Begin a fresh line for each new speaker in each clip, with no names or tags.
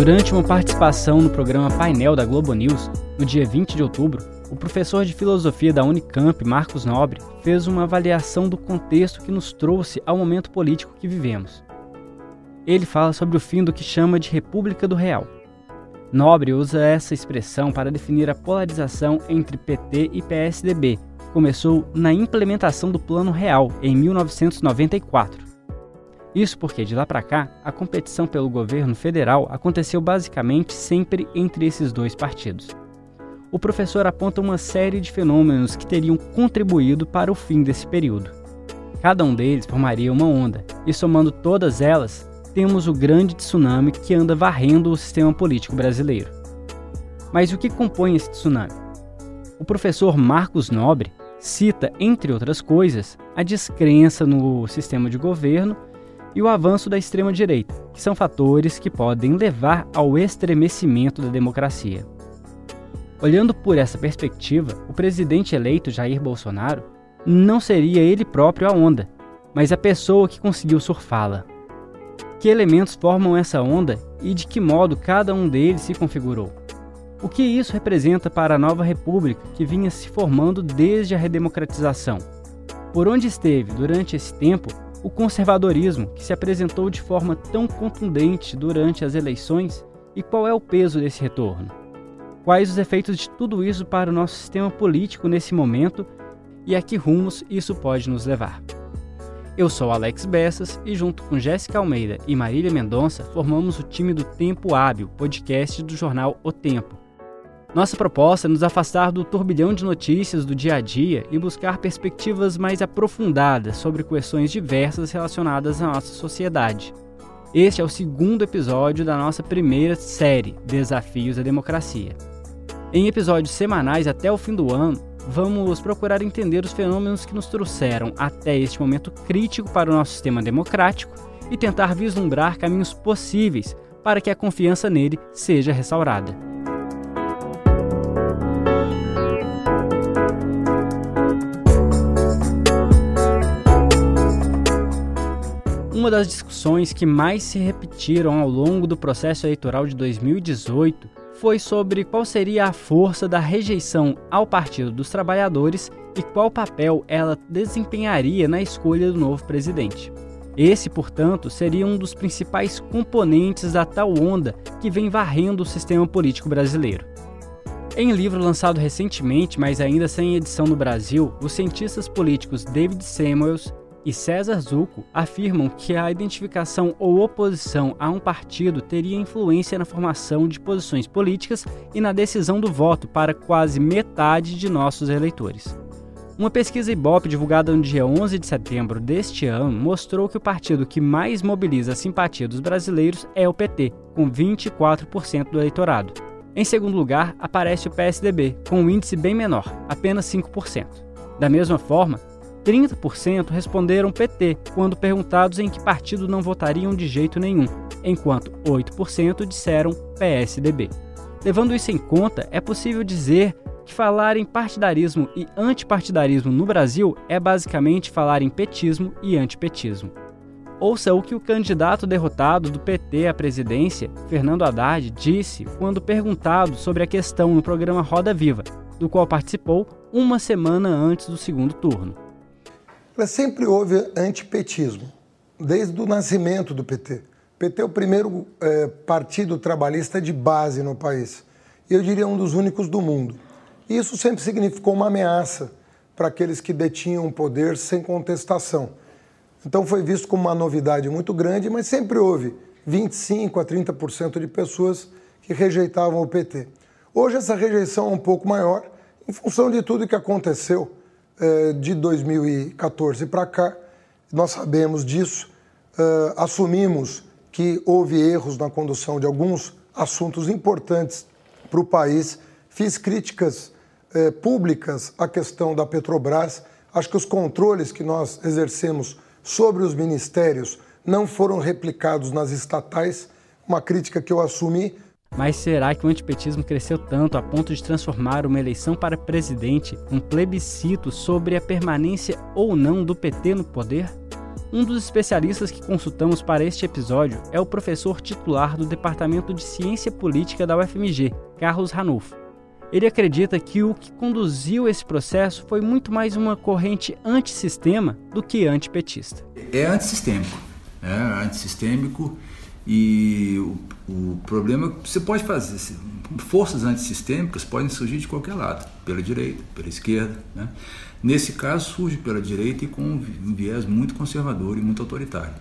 Durante uma participação no programa Painel da Globo News, no dia 20 de outubro, o professor de filosofia da Unicamp, Marcos Nobre, fez uma avaliação do contexto que nos trouxe ao momento político que vivemos. Ele fala sobre o fim do que chama de República do Real. Nobre usa essa expressão para definir a polarização entre PT e PSDB, que começou na implementação do Plano Real em 1994. Isso porque de lá para cá, a competição pelo governo federal aconteceu basicamente sempre entre esses dois partidos o professor aponta uma série de fenômenos que teriam contribuído para o fim desse período. Cada um deles formaria uma onda, e somando todas elas, temos o grande tsunami que anda varrendo o sistema político brasileiro. Mas o que compõe esse tsunami? O professor Marcos Nobre cita, entre outras coisas, a descrença no sistema de governo e o avanço da extrema-direita, que são fatores que podem levar ao estremecimento da democracia. Olhando por essa perspectiva, o presidente eleito Jair Bolsonaro não seria ele próprio a onda, mas a pessoa que conseguiu surfá-la. Que elementos formam essa onda e de que modo cada um deles se configurou? O que isso representa para a nova república que vinha se formando desde a redemocratização? Por onde esteve, durante esse tempo, o conservadorismo que se apresentou de forma tão contundente durante as eleições e qual é o peso desse retorno? quais os efeitos de tudo isso para o nosso sistema político nesse momento e a que rumos isso pode nos levar. Eu sou Alex Bessas e, junto com Jéssica Almeida e Marília Mendonça, formamos o time do Tempo Hábil, podcast do jornal O Tempo. Nossa proposta é nos afastar do turbilhão de notícias do dia a dia e buscar perspectivas mais aprofundadas sobre questões diversas relacionadas à nossa sociedade. Este é o segundo episódio da nossa primeira série Desafios à Democracia. Em episódios semanais até o fim do ano, vamos procurar entender os fenômenos que nos trouxeram até este momento crítico para o nosso sistema democrático e tentar vislumbrar caminhos possíveis para que a confiança nele seja restaurada. Uma das discussões que mais se repetiram ao longo do processo eleitoral de 2018 foi sobre qual seria a força da rejeição ao Partido dos Trabalhadores e qual papel ela desempenharia na escolha do novo presidente. Esse, portanto, seria um dos principais componentes da tal onda que vem varrendo o sistema político brasileiro. Em livro lançado recentemente, mas ainda sem edição no Brasil, os cientistas políticos David Samuels e César Zucco afirmam que a identificação ou oposição a um partido teria influência na formação de posições políticas e na decisão do voto para quase metade de nossos eleitores. Uma pesquisa Ibope divulgada no dia 11 de setembro deste ano mostrou que o partido que mais mobiliza a simpatia dos brasileiros é o PT, com 24% do eleitorado. Em segundo lugar, aparece o PSDB, com um índice bem menor, apenas 5%. Da mesma forma, 30% responderam PT quando perguntados em que partido não votariam de jeito nenhum, enquanto 8% disseram PSDB. Levando isso em conta, é possível dizer que falar em partidarismo e antipartidarismo no Brasil é basicamente falar em petismo e antipetismo. Ouça o que o candidato derrotado do PT à presidência, Fernando Haddad, disse quando perguntado sobre a questão no programa Roda Viva, do qual participou uma semana antes do segundo turno
sempre houve antipetismo, desde o nascimento do PT. O PT é o primeiro é, partido trabalhista de base no país. E eu diria um dos únicos do mundo. E isso sempre significou uma ameaça para aqueles que detinham o poder sem contestação. Então foi visto como uma novidade muito grande, mas sempre houve 25 a 30% de pessoas que rejeitavam o PT. Hoje essa rejeição é um pouco maior em função de tudo que aconteceu de 2014 para cá, nós sabemos disso, eh, assumimos que houve erros na condução de alguns assuntos importantes para o país, fiz críticas eh, públicas à questão da Petrobras, acho que os controles que nós exercemos sobre os ministérios não foram replicados nas estatais, uma crítica que eu assumi,
mas será que o antipetismo cresceu tanto a ponto de transformar uma eleição para presidente um plebiscito sobre a permanência ou não do PT no poder? Um dos especialistas que consultamos para este episódio é o professor titular do Departamento de Ciência Política da UFMG, Carlos Ranulfo. Ele acredita que o que conduziu esse processo foi muito mais uma corrente antissistema do que antipetista.
É antissistêmico. É antissistêmico e o, problema é que você pode fazer, forças antissistêmicas podem surgir de qualquer lado, pela direita, pela esquerda. Né? Nesse caso, surge pela direita e com um viés muito conservador e muito autoritário.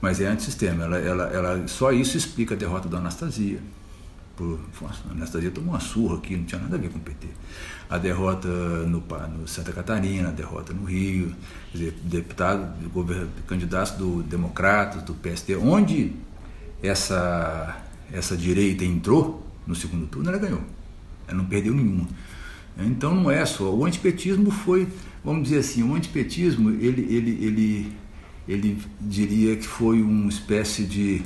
Mas é antissistema. Ela, ela, ela, só isso explica a derrota da Anastasia. Por, a Anastasia tomou uma surra aqui, não tinha nada a ver com o PT. A derrota no, no Santa Catarina, a derrota no Rio, dizer, deputado, candidatos do Democratas, do PST, onde essa, essa direita entrou no segundo turno, ela ganhou. Ela não perdeu nenhuma. Então não é só. O antipetismo foi, vamos dizer assim, o antipetismo, ele, ele, ele, ele diria que foi uma espécie de,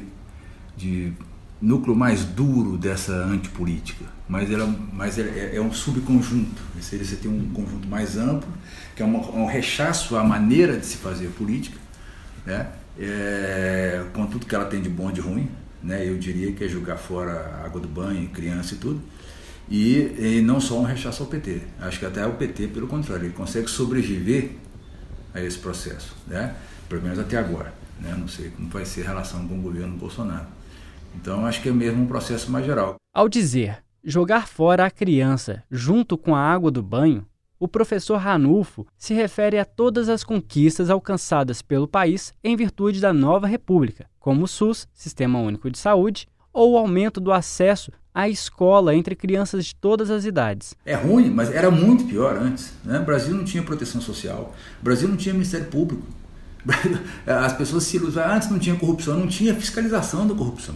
de núcleo mais duro dessa antipolítica. Mas, ela, mas é, é um subconjunto. Você tem um conjunto mais amplo, que é uma, um rechaço à maneira de se fazer política, né? É, com tudo que ela tem de bom e de ruim. Né? Eu diria que é jogar fora água do banho, criança e tudo. E, e, não só um rechaço ao PT. Acho que até o PT, pelo contrário, ele consegue sobreviver a esse processo, né? pelo menos até agora. Né? Não sei como vai ser a relação com o governo Bolsonaro. Então, acho que é mesmo um processo mais geral.
Ao dizer jogar fora a criança junto com a água do banho, o professor Ranulfo se refere a todas as conquistas alcançadas pelo país em virtude da nova república, como o SUS, Sistema Único de Saúde, ou o aumento do acesso à escola entre crianças de todas as idades.
É ruim, mas era muito pior antes. Né? O Brasil não tinha proteção social, o Brasil não tinha Ministério Público. As pessoas se iludiam, antes não tinha corrupção, não tinha fiscalização da corrupção.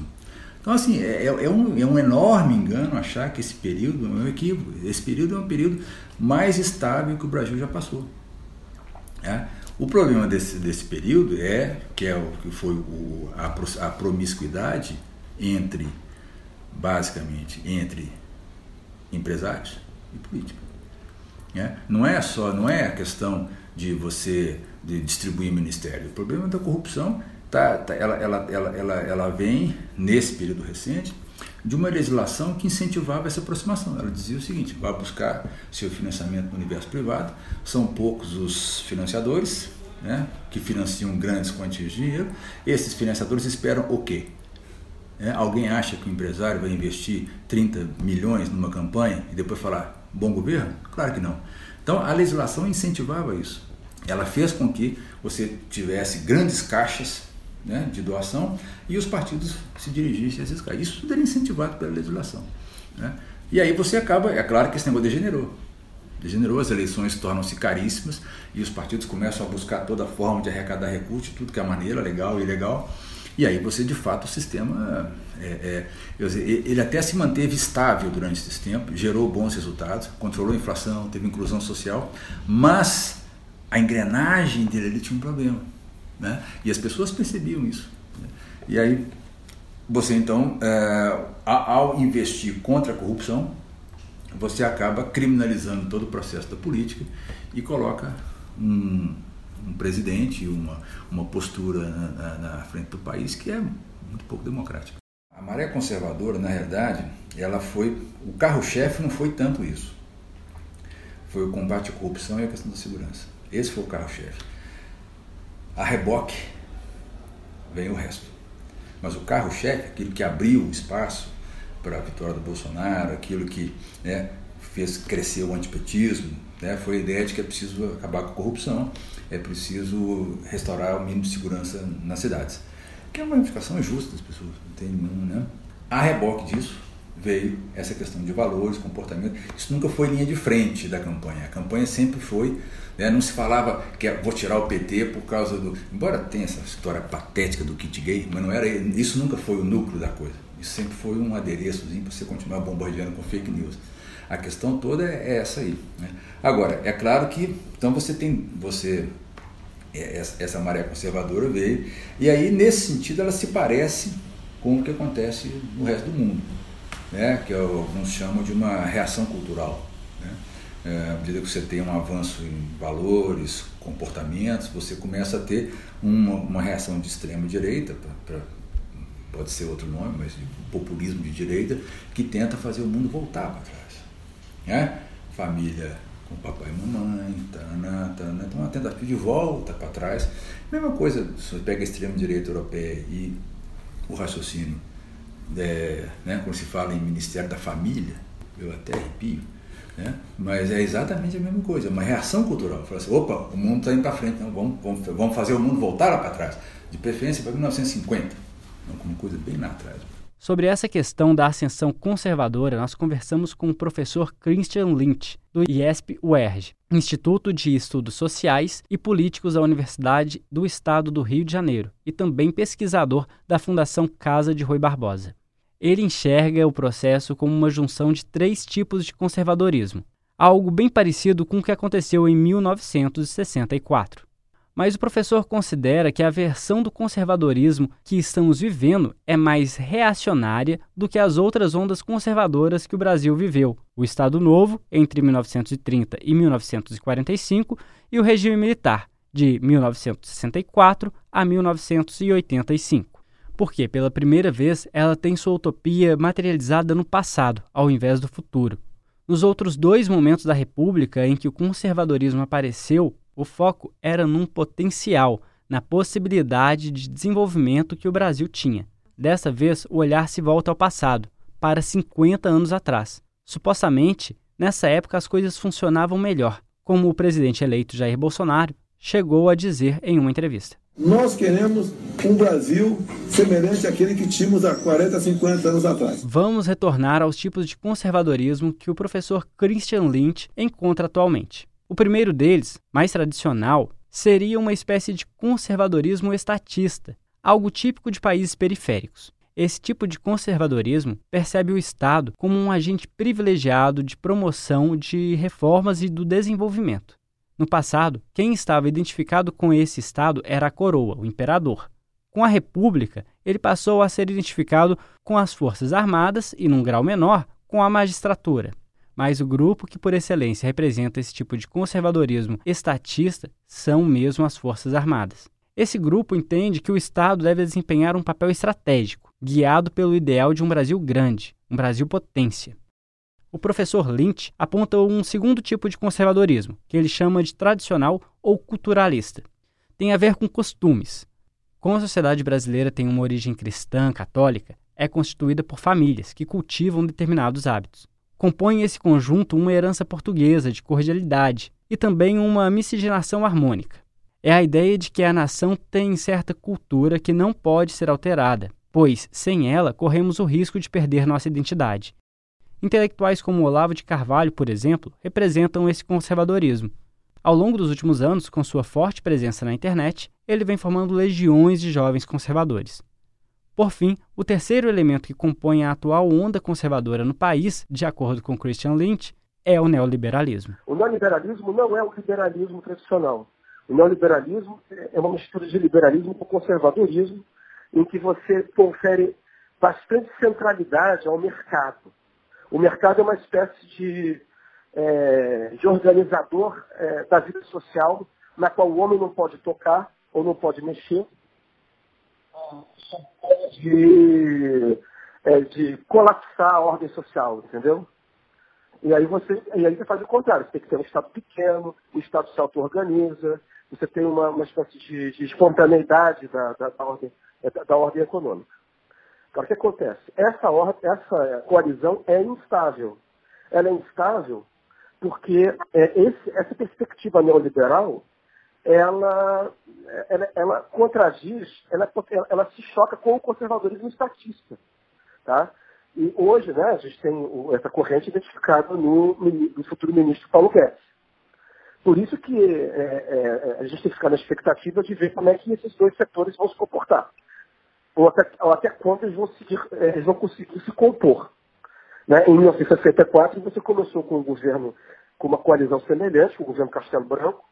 Então, assim, é, é, é, um, é um enorme engano achar que esse período é um equívoco. Esse período é um período mais estável que o Brasil já passou. É? O problema desse, desse período é que, é o, que foi o, a, a promiscuidade entre, basicamente, entre empresários e política. É? Não é só, não é a questão de você de distribuir ministério. O problema da corrupção tá, tá ela, ela, ela, ela, ela vem nesse período recente de uma legislação que incentivava essa aproximação. Ela dizia o seguinte: vá buscar seu financiamento no universo privado, são poucos os financiadores né, que financiam grandes quantias de dinheiro, esses financiadores esperam o quê? É, alguém acha que o empresário vai investir 30 milhões numa campanha e depois falar bom governo? Claro que não. Então a legislação incentivava isso. Ela fez com que você tivesse grandes caixas né, de doação e os partidos se dirigissem a esses caras. Isso tudo era incentivado pela legislação. Né? E aí você acaba, é claro que esse negócio degenerou. Degenerou, as eleições tornam-se caríssimas e os partidos começam a buscar toda forma de arrecadar recursos, tudo que é maneira, legal e ilegal. E aí você, de fato, o sistema, é, é, ele até se manteve estável durante esse tempo, gerou bons resultados, controlou a inflação, teve inclusão social, mas a engrenagem dele ele tinha um problema né? E as pessoas percebiam isso. Né? E aí, você então, é, ao investir contra a corrupção, você acaba criminalizando todo o processo da política e coloca um, um presidente, uma, uma postura na, na, frente do país que é muito pouco democrática. A maré conservadora, na realidade, ela foi. O carro-chefe não foi tanto isso. Foi o combate à corrupção e a questão da segurança. Esse foi o carro-chefe. A reboque vem o resto. Mas o carro-chefe, aquilo que abriu o espaço para a vitória do Bolsonaro, aquilo que né, fez crescer o antipetismo, né, foi a ideia de que é preciso acabar com a corrupção, é preciso restaurar o mínimo de segurança nas cidades. Que é uma reivindicação justa das pessoas, não tem nenhum, né? A reboque disso veio essa questão de valores, comportamento. Isso nunca foi linha de frente da campanha. A campanha sempre foi né? Não se falava que vou tirar o PT por causa do. Embora tenha essa história patética do kit gay, mas não era isso nunca foi o núcleo da coisa. Isso sempre foi um adereçozinho para você continuar bombardeando com fake news. A questão toda é essa aí. Né? Agora, é claro que então você tem. você é, essa maré conservadora veio, e aí nesse sentido ela se parece com o que acontece no resto do mundo, né? que alguns chamam de uma reação cultural. Né? é, à medida que você tem um avanço em valores, comportamentos, você começa a ter uma, uma reação de extrema direita, pra, pra, pode ser outro nome, mas de populismo de direita, que tenta fazer o mundo voltar para trás. Né? Família com papai e mamãe, tana, tana, então uma tentativa de volta para trás. Mesma coisa, se você pega a extrema direita europeia e o raciocínio, é, né, quando se fala em Ministério da Família, eu até arrepio, né? Mas é exatamente a mesma coisa, uma reação cultural. Fala assim, opa, o mundo está indo para frente, não, vamos, vamos, vamos fazer o mundo voltar para trás. De preferência para 1950, uma coisa bem lá atrás.
Sobre essa questão da ascensão conservadora, nós conversamos com o professor Christian Lynch, do IESP-UERJ, Instituto de Estudos Sociais e Políticos da Universidade do Estado do Rio de Janeiro, e também pesquisador da Fundação Casa de Rui Barbosa. Ele enxerga o processo como uma junção de três tipos de conservadorismo, algo bem parecido com o que aconteceu em 1964. Mas o professor considera que a versão do conservadorismo que estamos vivendo é mais reacionária do que as outras ondas conservadoras que o Brasil viveu: o Estado Novo, entre 1930 e 1945, e o regime militar, de 1964 a 1985 porque pela primeira vez ela tem sua utopia materializada no passado, ao invés do futuro. Nos outros dois momentos da República em que o conservadorismo apareceu, o foco era num potencial, na possibilidade de desenvolvimento que o Brasil tinha. Dessa vez, o olhar se volta ao passado, para 50 anos atrás. Supostamente, nessa época as coisas funcionavam melhor, como o presidente eleito Jair Bolsonaro chegou a dizer em uma entrevista.
Nós queremos um Brasil semelhante àquele que tínhamos há 40, 50 anos atrás.
Vamos retornar aos tipos de conservadorismo que o professor Christian Lynch encontra atualmente. O primeiro deles, mais tradicional, seria uma espécie de conservadorismo estatista, algo típico de países periféricos. Esse tipo de conservadorismo percebe o Estado como um agente privilegiado de promoção de reformas e do desenvolvimento. No passado, quem estava identificado com esse Estado era a coroa, o imperador. Com a República, ele passou a ser identificado com as Forças Armadas e, num grau menor, com a magistratura. Mas o grupo que por excelência representa esse tipo de conservadorismo estatista são mesmo as Forças Armadas. Esse grupo entende que o Estado deve desempenhar um papel estratégico, guiado pelo ideal de um Brasil grande, um Brasil potência. O professor Lynch aponta um segundo tipo de conservadorismo, que ele chama de tradicional ou culturalista. Tem a ver com costumes. Como a sociedade brasileira tem uma origem cristã, católica, é constituída por famílias que cultivam determinados hábitos. Compõe esse conjunto uma herança portuguesa de cordialidade e também uma miscigenação harmônica. É a ideia de que a nação tem certa cultura que não pode ser alterada, pois, sem ela, corremos o risco de perder nossa identidade. Intelectuais como Olavo de Carvalho, por exemplo, representam esse conservadorismo. Ao longo dos últimos anos, com sua forte presença na internet, ele vem formando legiões de jovens conservadores. Por fim, o terceiro elemento que compõe a atual onda conservadora no país, de acordo com Christian Lynch, é o neoliberalismo.
O neoliberalismo não é o liberalismo tradicional. O neoliberalismo é uma mistura de liberalismo com conservadorismo, em que você confere bastante centralidade ao mercado. O mercado é uma espécie de, é, de organizador é, da vida social, na qual o homem não pode tocar ou não pode mexer, de, é, de colapsar a ordem social, entendeu? E aí você, e aí você faz o contrário, você tem que ter um Estado pequeno, o Estado se auto-organiza, você tem uma, uma espécie de, de espontaneidade da, da, da, ordem, da, da ordem econômica. Agora, o que acontece? Essa, essa coalizão é instável. Ela é instável porque é, esse, essa perspectiva neoliberal, ela, ela, ela contradiz, ela, ela, se choca com o conservadorismo estatista. Tá? E hoje, né, a gente tem essa corrente identificada no, no futuro ministro Paulo Guedes. Por isso que é, é, a gente tem que ficar na expectativa de ver como é que esses dois setores vão se comportar ou até, ou até quando eles vão, seguir, eles vão conseguir se compor. Né? Em 1964, você começou com um governo com uma coalizão semelhante, com o governo Castelo Branco,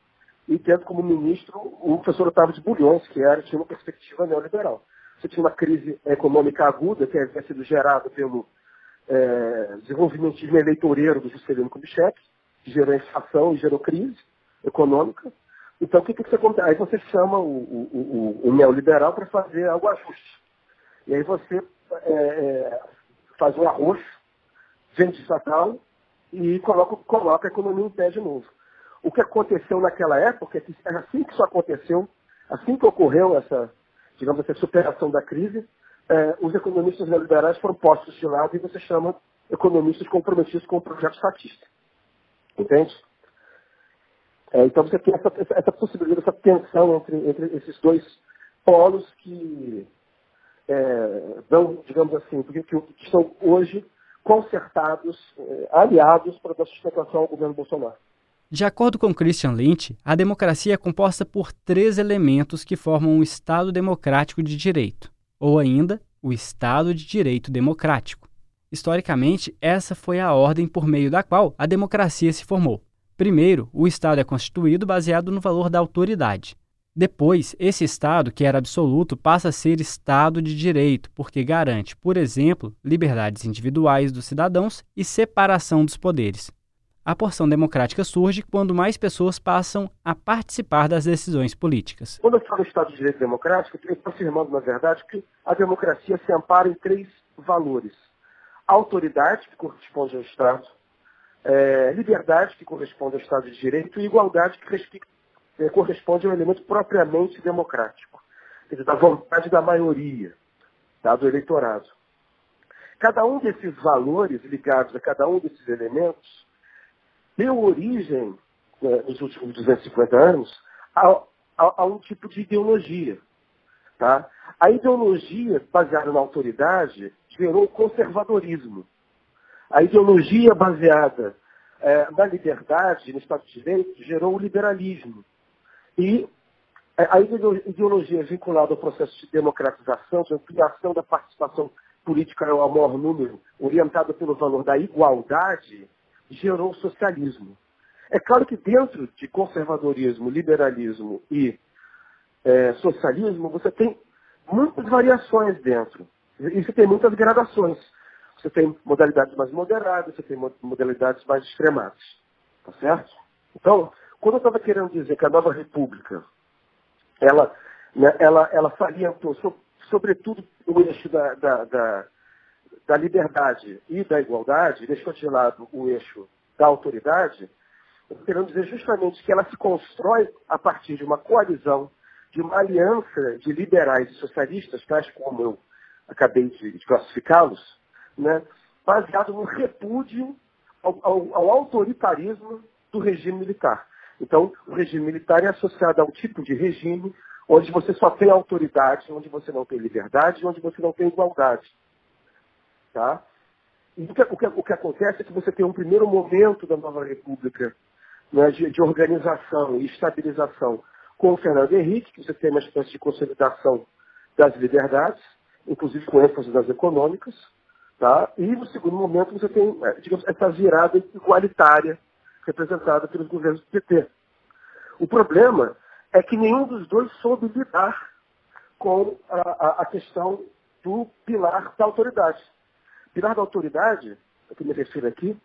e tendo como ministro o professor Otávio de Bulhões, que era, tinha uma perspectiva neoliberal. Você tinha uma crise econômica aguda, que havia sido gerada pelo é, desenvolvimentismo eleitoreiro do Juscelino Kubitschek, gerou inflação e gerou crise econômica. Então, o que, que você acontece? Aí você chama o, o, o, o neoliberal para fazer algo ajuste. E aí você é, é, faz um arroz, vende estatal e coloca, coloca a economia em pé de novo. O que aconteceu naquela época, é que assim que isso aconteceu, assim que ocorreu essa, digamos, essa superação da crise, é, os economistas neoliberais foram postos de lado e você chama economistas comprometidos com o projeto estatístico. Entende? É, então você tem essa, essa, possibilidade, essa tensão entre, entre esses dois polos que é, digamos assim, que, que estão hoje consertados, é, aliados para dar sustentação ao governo Bolsonaro.
De acordo com Christian Lynch, a democracia é composta por três elementos que formam um Estado democrático de direito, ou ainda o Estado de Direito Democrático. Historicamente, essa foi a ordem por meio da qual a democracia se formou. Primeiro, o Estado é constituído baseado no valor da autoridade. Depois, esse Estado, que era absoluto, passa a ser Estado de direito, porque garante, por exemplo, liberdades individuais dos cidadãos e separação dos poderes. A porção democrática surge quando mais pessoas passam a participar das decisões políticas.
Quando eu falo Estado de Direito Democrático, eu estou afirmando, na verdade, que a democracia se ampara em três valores. A autoridade, que corresponde ao Estado, é, liberdade, que corresponde ao Estado de Direito, e igualdade, que é, corresponde ao elemento propriamente democrático, quer dizer, da vontade da maioria, tá, do eleitorado. Cada um desses valores ligados a cada um desses elementos deu origem, né, nos últimos 250 anos, a, a, a, um tipo de ideologia. Tá? A ideologia baseada na autoridade gerou o conservadorismo. A ideologia baseada é, na liberdade, no Estado de Direito, gerou o liberalismo. E é, a ideologia vinculada ao processo de democratização, de ampliação da participação política ao maior número, orientada pelo valor da igualdade, gerou o socialismo. É claro que dentro de conservadorismo, liberalismo e é, socialismo, você tem muitas variações dentro. E você tem muitas gradações. Você tem modalidades mais moderadas, você tem modalidades mais extremadas. Tá certo? Então, quando eu estava querendo dizer que a nova república, ela, né, ela, ela salientou, so, sobretudo, o eixo da, da, da, da liberdade e da igualdade, deixou de lado o eixo da autoridade, eu querendo dizer justamente que ela se constrói a partir de uma coalizão, de uma aliança de liberais e socialistas, tais como eu acabei de classificá-los, né, baseado no repúdio ao, ao, ao autoritarismo do regime militar. Então, o regime militar é associado a um tipo de regime onde você só tem autoridade, onde você não tem liberdade, onde você não tem igualdade. Tá? E o que, o, que, o que, acontece é que você tem um primeiro momento da nova república né, de, de, organização e estabilização com o Fernando Henrique, que você tem uma espécie de consolidação das liberdades, inclusive com ênfase nas econômicas. Tá? E no segundo momento você tem, é, digamos, essa virada igualitária representada pelos governos do PT. O problema é que nenhum dos dois soube lidar com a, a, a questão do pilar da autoridade. Pilar da autoridade, a que me refiro aqui,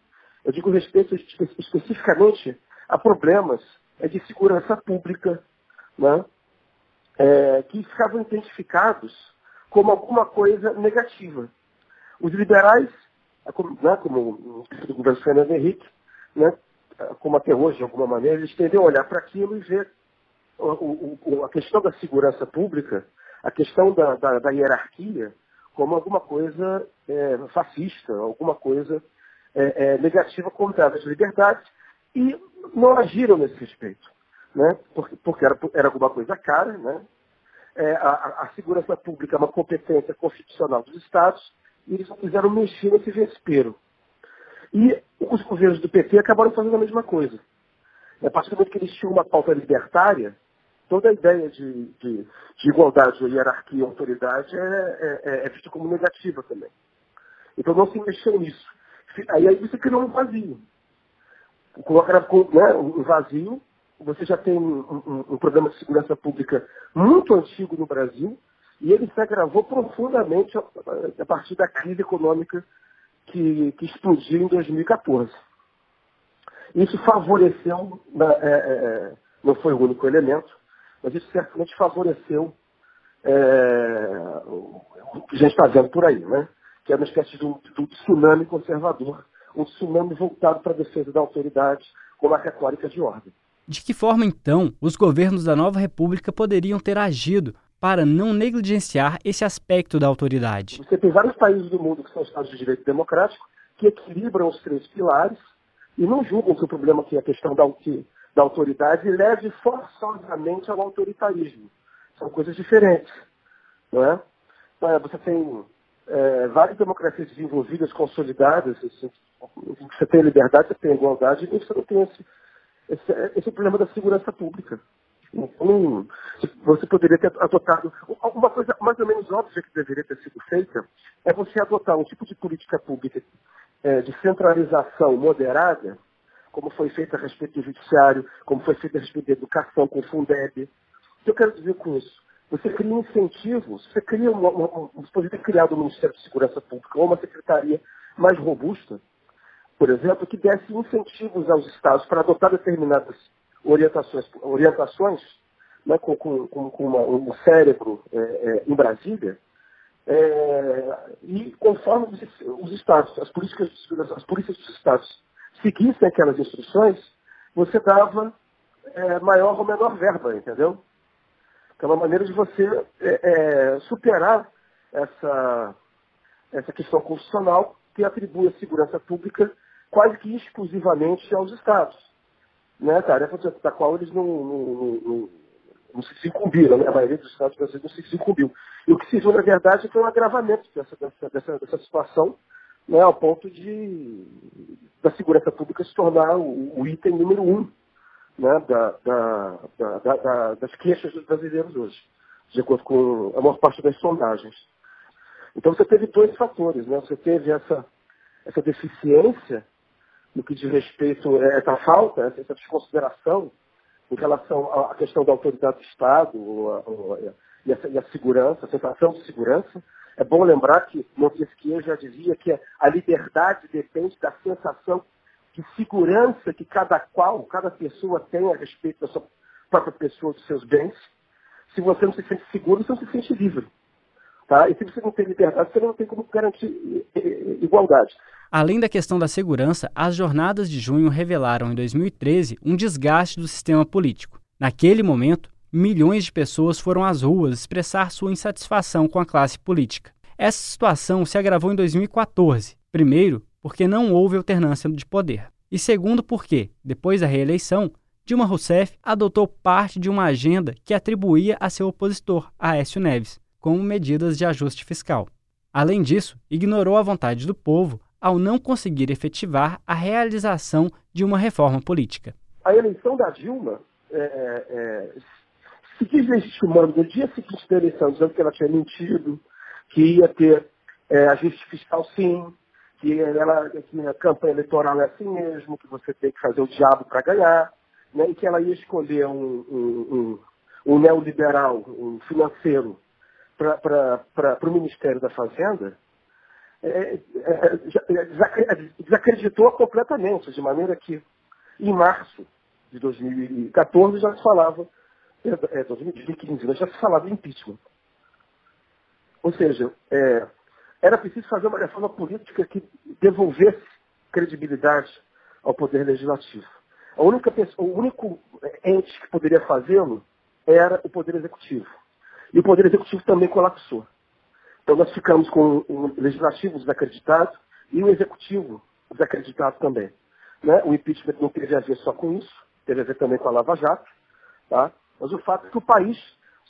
eu digo respeito espe especificamente a problemas é, de segurança pública, né, é, que ficavam identificados como alguma coisa negativa. Os liberais, como, né, como o governo Fernando Henrique, né, como até hoje, de alguma maneira, eles tendem a olhar para aquilo e ver o, o, a questão da segurança pública, a questão da, da, da hierarquia, como alguma coisa é, fascista, alguma coisa é, é, negativa contra as liberdades, e não agiram nesse respeito, né? porque, porque era, era alguma coisa cara, né? É, a, a, segurança pública é uma competência constitucional dos Estados, e eles não quiseram mexer nesse vespeiro. E os governos do PT acabaram fazendo a mesma coisa. A partir do momento que eles tinham uma pauta libertária, toda a ideia de, de, de igualdade, hierarquia e autoridade é, é, é, é vista como negativa também. Então não se mexeu nisso. Aí, aí você criou um vazio. Coloca né, um vazio, você já tem um, um, um, problema de segurança pública muito antigo no Brasil, e ele se agravou profundamente a, a partir da crise econômica que, que explodiu em 2014. Isso favoreceu, é, é, é, não foi o único elemento, mas isso certamente favoreceu é, o que a gente está vendo por aí, né? que é uma espécie de um, de um tsunami conservador, um tsunami voltado para a defesa da autoridade com uma retórica de ordem.
De que forma, então, os governos da nova república poderiam ter agido para não negligenciar esse aspecto da autoridade?
Você tem vários países do mundo que são estados de direito democrático que equilibram os três pilares e não julgam que o problema aqui é a questão da, da autoridade leve forçosamente ao autoritarismo. São coisas diferentes. Não é? Você tem é, várias democracias desenvolvidas, consolidadas, assim, você tem liberdade, você tem igualdade, e você não tem esse, esse, esse problema da segurança pública. Então, você poderia ter adotado. Uma coisa mais ou menos óbvia que deveria ter sido feita é você adotar um tipo de política pública é, de centralização moderada, como foi feito a respeito do judiciário, como foi feito a respeito da educação com o Fundeb. O que eu quero dizer com isso? Você cria incentivos, você cria uma, uma, você poderia ter criado um Ministério de Segurança Pública ou uma secretaria mais robusta, por exemplo, que desse incentivos aos estados para adotar determinadas orientações, orientações né, com, com, com uma, um cérebro é, é, em Brasília, é, e conforme os, os, estados, as políticas as polícias dos estados seguissem aquelas instruções, você dava é, maior ou menor verba, entendeu? Que é uma maneira de você é, é, superar essa, essa questão constitucional que atribui a segurança pública quase que exclusivamente aos estados. Né, tarefa da qual eles não, não, não, não se incumbiram, né? a maioria dos estados brasileiros não se incumbiu. E o que se viu, na verdade, foi um agravamento dessa, dessa, dessa, situação, né, ao ponto de da segurança pública se tornar o, o item número um né, da, da, da, das queixas dos brasileiros hoje, de acordo com a maior parte das sondagens. Então você teve dois fatores, né? Você teve essa, essa deficiência no que diz respeito a essa falta, essa desconsideração em relação à questão da autoridade do Estado ou, ou, e, a, e, a, segurança, a sensação de segurança. É bom lembrar que Montesquieu já dizia que a liberdade depende da sensação de segurança que cada qual, cada pessoa tem a respeito da sua própria pessoa, dos seus bens. Se você não se sente seguro, você não se sente livre. Tá? E se você não tem liberdade, você não tem como garantir igualdade.
Além da questão da segurança, as jornadas de junho revelaram em 2013 um desgaste do sistema político. Naquele momento, milhões de pessoas foram às ruas expressar sua insatisfação com a classe política. Essa situação se agravou em 2014, primeiro porque não houve alternância de poder, e segundo porque, depois da reeleição, Dilma Rousseff adotou parte de uma agenda que atribuía a seu opositor, Aécio Neves, como medidas de ajuste fiscal. Além disso, ignorou a vontade do povo ao não conseguir efetivar a realização de uma reforma política.
A eleição da Dilma é, é, é se deslegitimando no dia seguinte da eleição, dizendo que ela tinha mentido, que ia ter é, ajuste fiscal sim, que, ela, a campanha eleitoral é assim mesmo, que você tem que fazer o diabo para ganhar, né, e que ela ia escolher um, um, um, um neoliberal, um financeiro, para o Ministério da Fazenda, é, é, desacreditou completamente, de maneira que, em março de 2014, já se falava, é, 2015, já se falava em impeachment. Ou seja, é, era preciso fazer uma reforma política que devolvesse credibilidade ao Poder Legislativo. A única pessoa, o único ente que poderia fazê-lo era o Poder Executivo. E o Poder Executivo também colapsou. Então nós ficamos com o Legislativo desacreditado e o Executivo desacreditado também. Né? O impeachment não teve a ver só com isso, teve a ver também com a Lava Jato. Tá? Mas o fato é que o país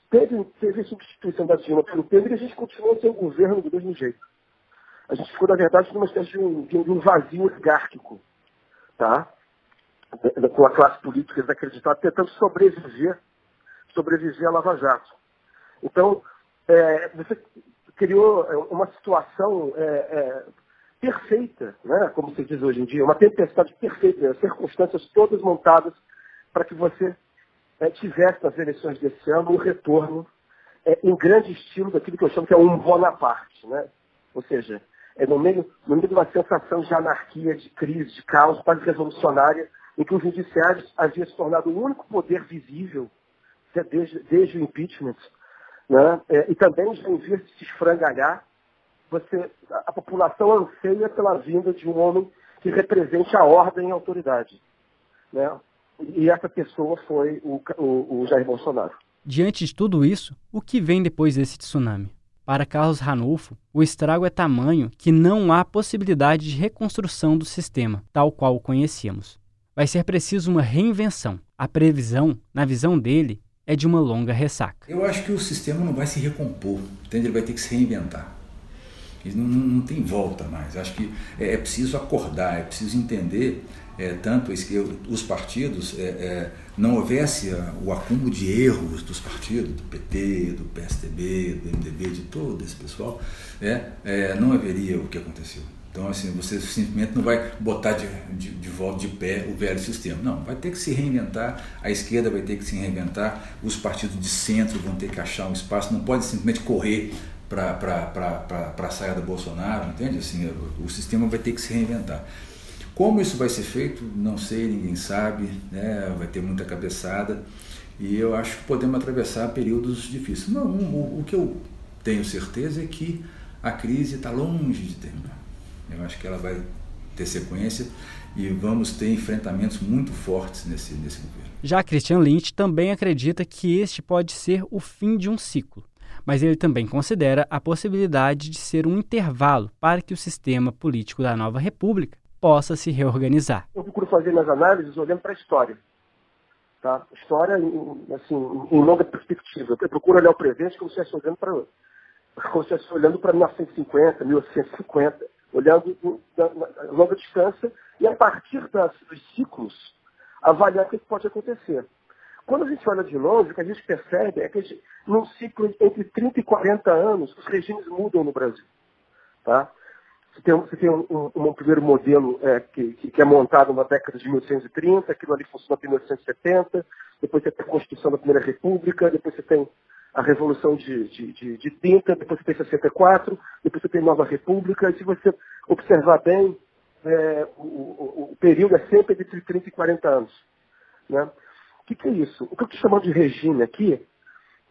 teve, teve a substituição da Dilma pelo Temer e a gente continuou sem o governo do mesmo jeito. A gente ficou, na verdade, numa espécie de um, de um vazio oligárquico, tá? com a classe política desacreditada, tentando sobreviver, sobreviver à Lava Jato. Então, é, você criou é, uma situação é, é, perfeita, né? como se diz hoje em dia, uma tempestade perfeita, né? circunstâncias todas montadas para que você é, tivesse nas eleições desse ano um retorno é, em grande estilo daquilo que eu chamo que é um Bonaparte. Né? Ou seja, é no meio, no meio de uma sensação de anarquia, de crise, de caos, quase revolucionária, em que o judiciário havia se tornado o único poder visível desde, desde o impeachment, né? É, e também já em vez de se esfrangalhar, você, a população anseia pela vinda de um homem que represente a ordem e a autoridade. Né? E essa pessoa foi o, o, o Jair Bolsonaro.
Diante de tudo isso, o que vem depois desse tsunami? Para Carlos Ranulfo, o estrago é tamanho que não há possibilidade de reconstrução do sistema, tal qual o conhecíamos. Vai ser preciso uma reinvenção. A previsão, na visão dele, é de uma longa ressaca.
Eu acho que o sistema não vai se recompor, entende? ele vai ter que se reinventar. Não, não, tem volta mais. Acho que é, é preciso acordar, é preciso entender é, tanto os partidos é, é, não houvesse o acúmulo de erros dos partidos, do PT, do PSDB, do MDB, de todo esse pessoal, é, é, não haveria o que aconteceu. Então, assim, você simplesmente não vai botar de, de, de, volta de pé o velho sistema. Não, vai ter que se reinventar, a esquerda vai ter que se reinventar, os partidos de centro vão ter que achar um espaço, não pode simplesmente correr para a saída do Bolsonaro, entende? Assim, o, o, sistema vai ter que se reinventar. Como isso vai ser feito, não sei, ninguém sabe, né? vai ter muita cabeçada e eu acho que podemos atravessar períodos difíceis. Não, o, o que eu tenho certeza é que a crise está longe de terminar. Eu acho que ela vai ter sequência e vamos ter enfrentamentos muito fortes nesse, nesse governo.
Já Christian Lynch também acredita que este pode ser o fim de um ciclo mas ele também considera a possibilidade de ser um intervalo para que o sistema político da nova república possa se reorganizar.
Eu procuro fazer minhas análises olhando para a história. Tá? História assim, em longa perspectiva. Eu procuro olhar o presente como se estivesse olhando para como se estivesse olhando para 1950, 1850, olhando a longa distância e a partir das, dos ciclos avaliar o que pode acontecer. Quando a gente olha de longe, o que a gente percebe é que gente, num ciclo entre 30 e 40 anos, os regimes mudam no Brasil. Tá? Você tem, você tem um, um, um, primeiro modelo é, que, que, é montado na década de 1830, aquilo ali funciona até 1870, depois você tem a Constituição da Primeira República, depois você tem a Revolução de, de, de, de 30, depois você tem 64, depois você tem Nova República, e se você observar bem, é, o, o, o, período é sempre entre 30 e 40 anos. Né? O que, que é isso? O que eu estou chamando de regime aqui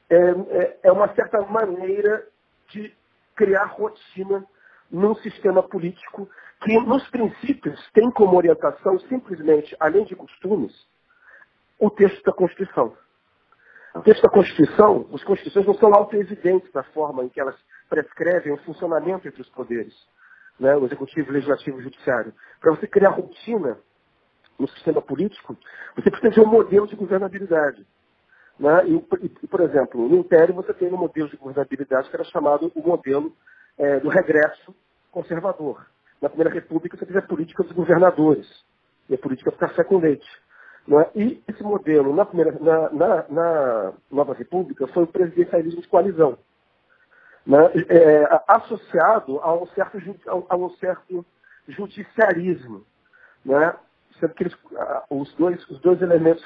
é, é, é uma certa maneira de criar rotina num sistema político que, nos princípios, tem como orientação simplesmente, além de costumes, o texto da Constituição. O texto da Constituição, as Constituições não são autoevidentes na forma em que elas prescrevem o funcionamento entre os poderes, né, o Executivo, o Legislativo e o Judiciário. Para você criar rotina no sistema político, você precisa de um modelo de governabilidade. Né? E, e, por exemplo, no Império você tem um modelo de governabilidade que era chamado o modelo é, do regresso conservador. Na Primeira República você teve a política dos governadores e a política do café com leite. É? E esse modelo na, primeira, na, na, na, Nova República foi o presidencialismo de coalizão, né? é, associado a um certo, a um certo judiciarismo. Né? sendo que eles, os, dois, os dois elementos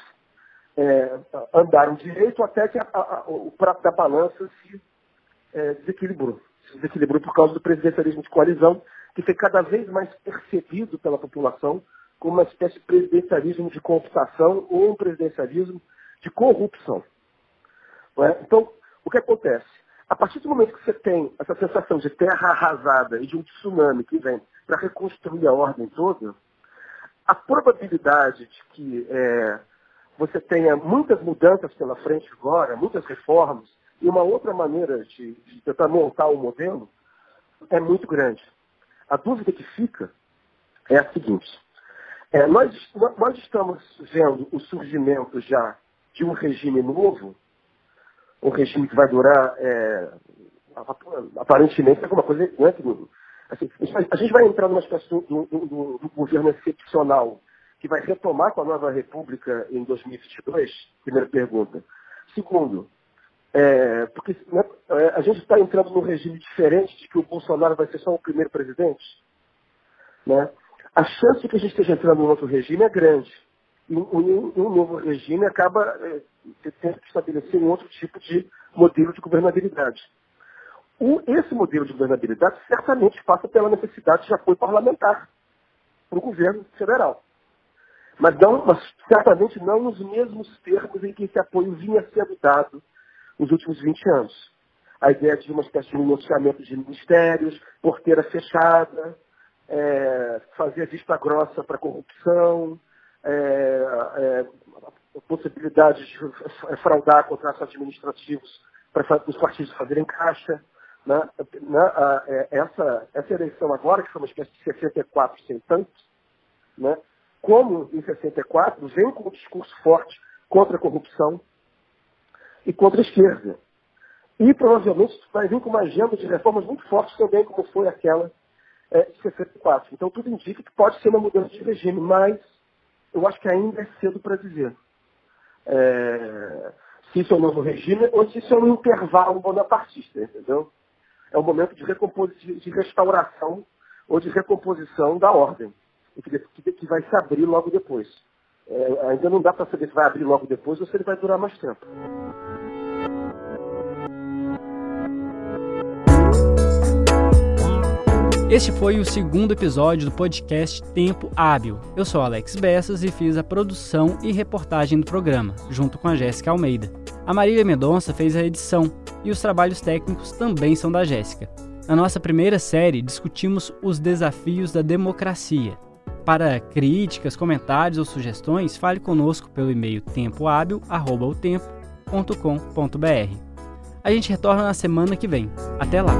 é, andaram direito até que a, a, o prato da balança se é, desequilibrou. Se desequilibrou por causa do presidencialismo de coalizão, que foi cada vez mais percebido pela população uma espécie de presidencialismo de computação ou um presidencialismo de corrupção. É? Então, o que acontece? A partir do momento que você tem essa sensação de terra arrasada e de um tsunami que vem para reconstruir a ordem toda, a probabilidade de que é, você tenha muitas mudanças pela frente agora, muitas reformas, e uma outra maneira de, de tentar montar o modelo é muito grande. A dúvida que fica é a seguinte. É, nós, nós estamos vendo o surgimento já de um regime novo, um regime que vai durar, é, aparentemente, alguma coisa né, que Assim, a gente vai entrar numa situação do, do, do, governo excepcional, que vai retomar com a nova República em 2022? Primeira pergunta. Segundo, é, porque né, é, a gente está entrando num regime diferente de que o Bolsonaro vai ser só o primeiro presidente. Né? A chance de que a gente esteja entrando num outro regime é grande. E um, um novo regime acaba é, tendo que estabelecer um outro tipo de modelo de governabilidade. O, esse modelo de governabilidade certamente passa pela necessidade de apoio parlamentar para o governo federal. mas, não, mas certamente não nos mesmos termos em que esse apoio vinha sendo dado nos últimos 20 anos. A ideia de uma espécie de financiamento de ministérios, porteira fechada, é, fazer vista grossa para corrupção, é, é, possibilidade de fraudar contratos administrativos para os partidos fazerem caixa. Né? Né? É, essa, essa eleição agora, que foi uma espécie de 64 sem tanto, né? como em 64, vem com um discurso forte contra a corrupção e contra a esquerda. E provavelmente vai vir com uma agenda de reformas muito fortes também, como foi aquela é, de 64. Então tudo indica que pode ser uma mudança de regime, mas eu acho que ainda é cedo para dizer. É, se isso é um novo regime ou se isso é um intervalo bonapartista, entendeu? É um momento de, de, restauração ou de recomposição da ordem, que, que, que vai se abrir logo depois. É, ainda não dá para saber se vai abrir logo depois ou se ele vai durar mais tempo.
Este foi o segundo episódio do podcast Tempo Hábil. Eu sou Alex Bessas e fiz a produção e reportagem do programa, junto com a Jéssica Almeida. A Marília Mendonça fez a edição e os trabalhos técnicos também são da Jéssica. Na nossa primeira série, discutimos os desafios da democracia. Para críticas, comentários ou sugestões, fale conosco pelo e-mail tempohábil.com.br. A gente retorna na semana que vem. Até lá!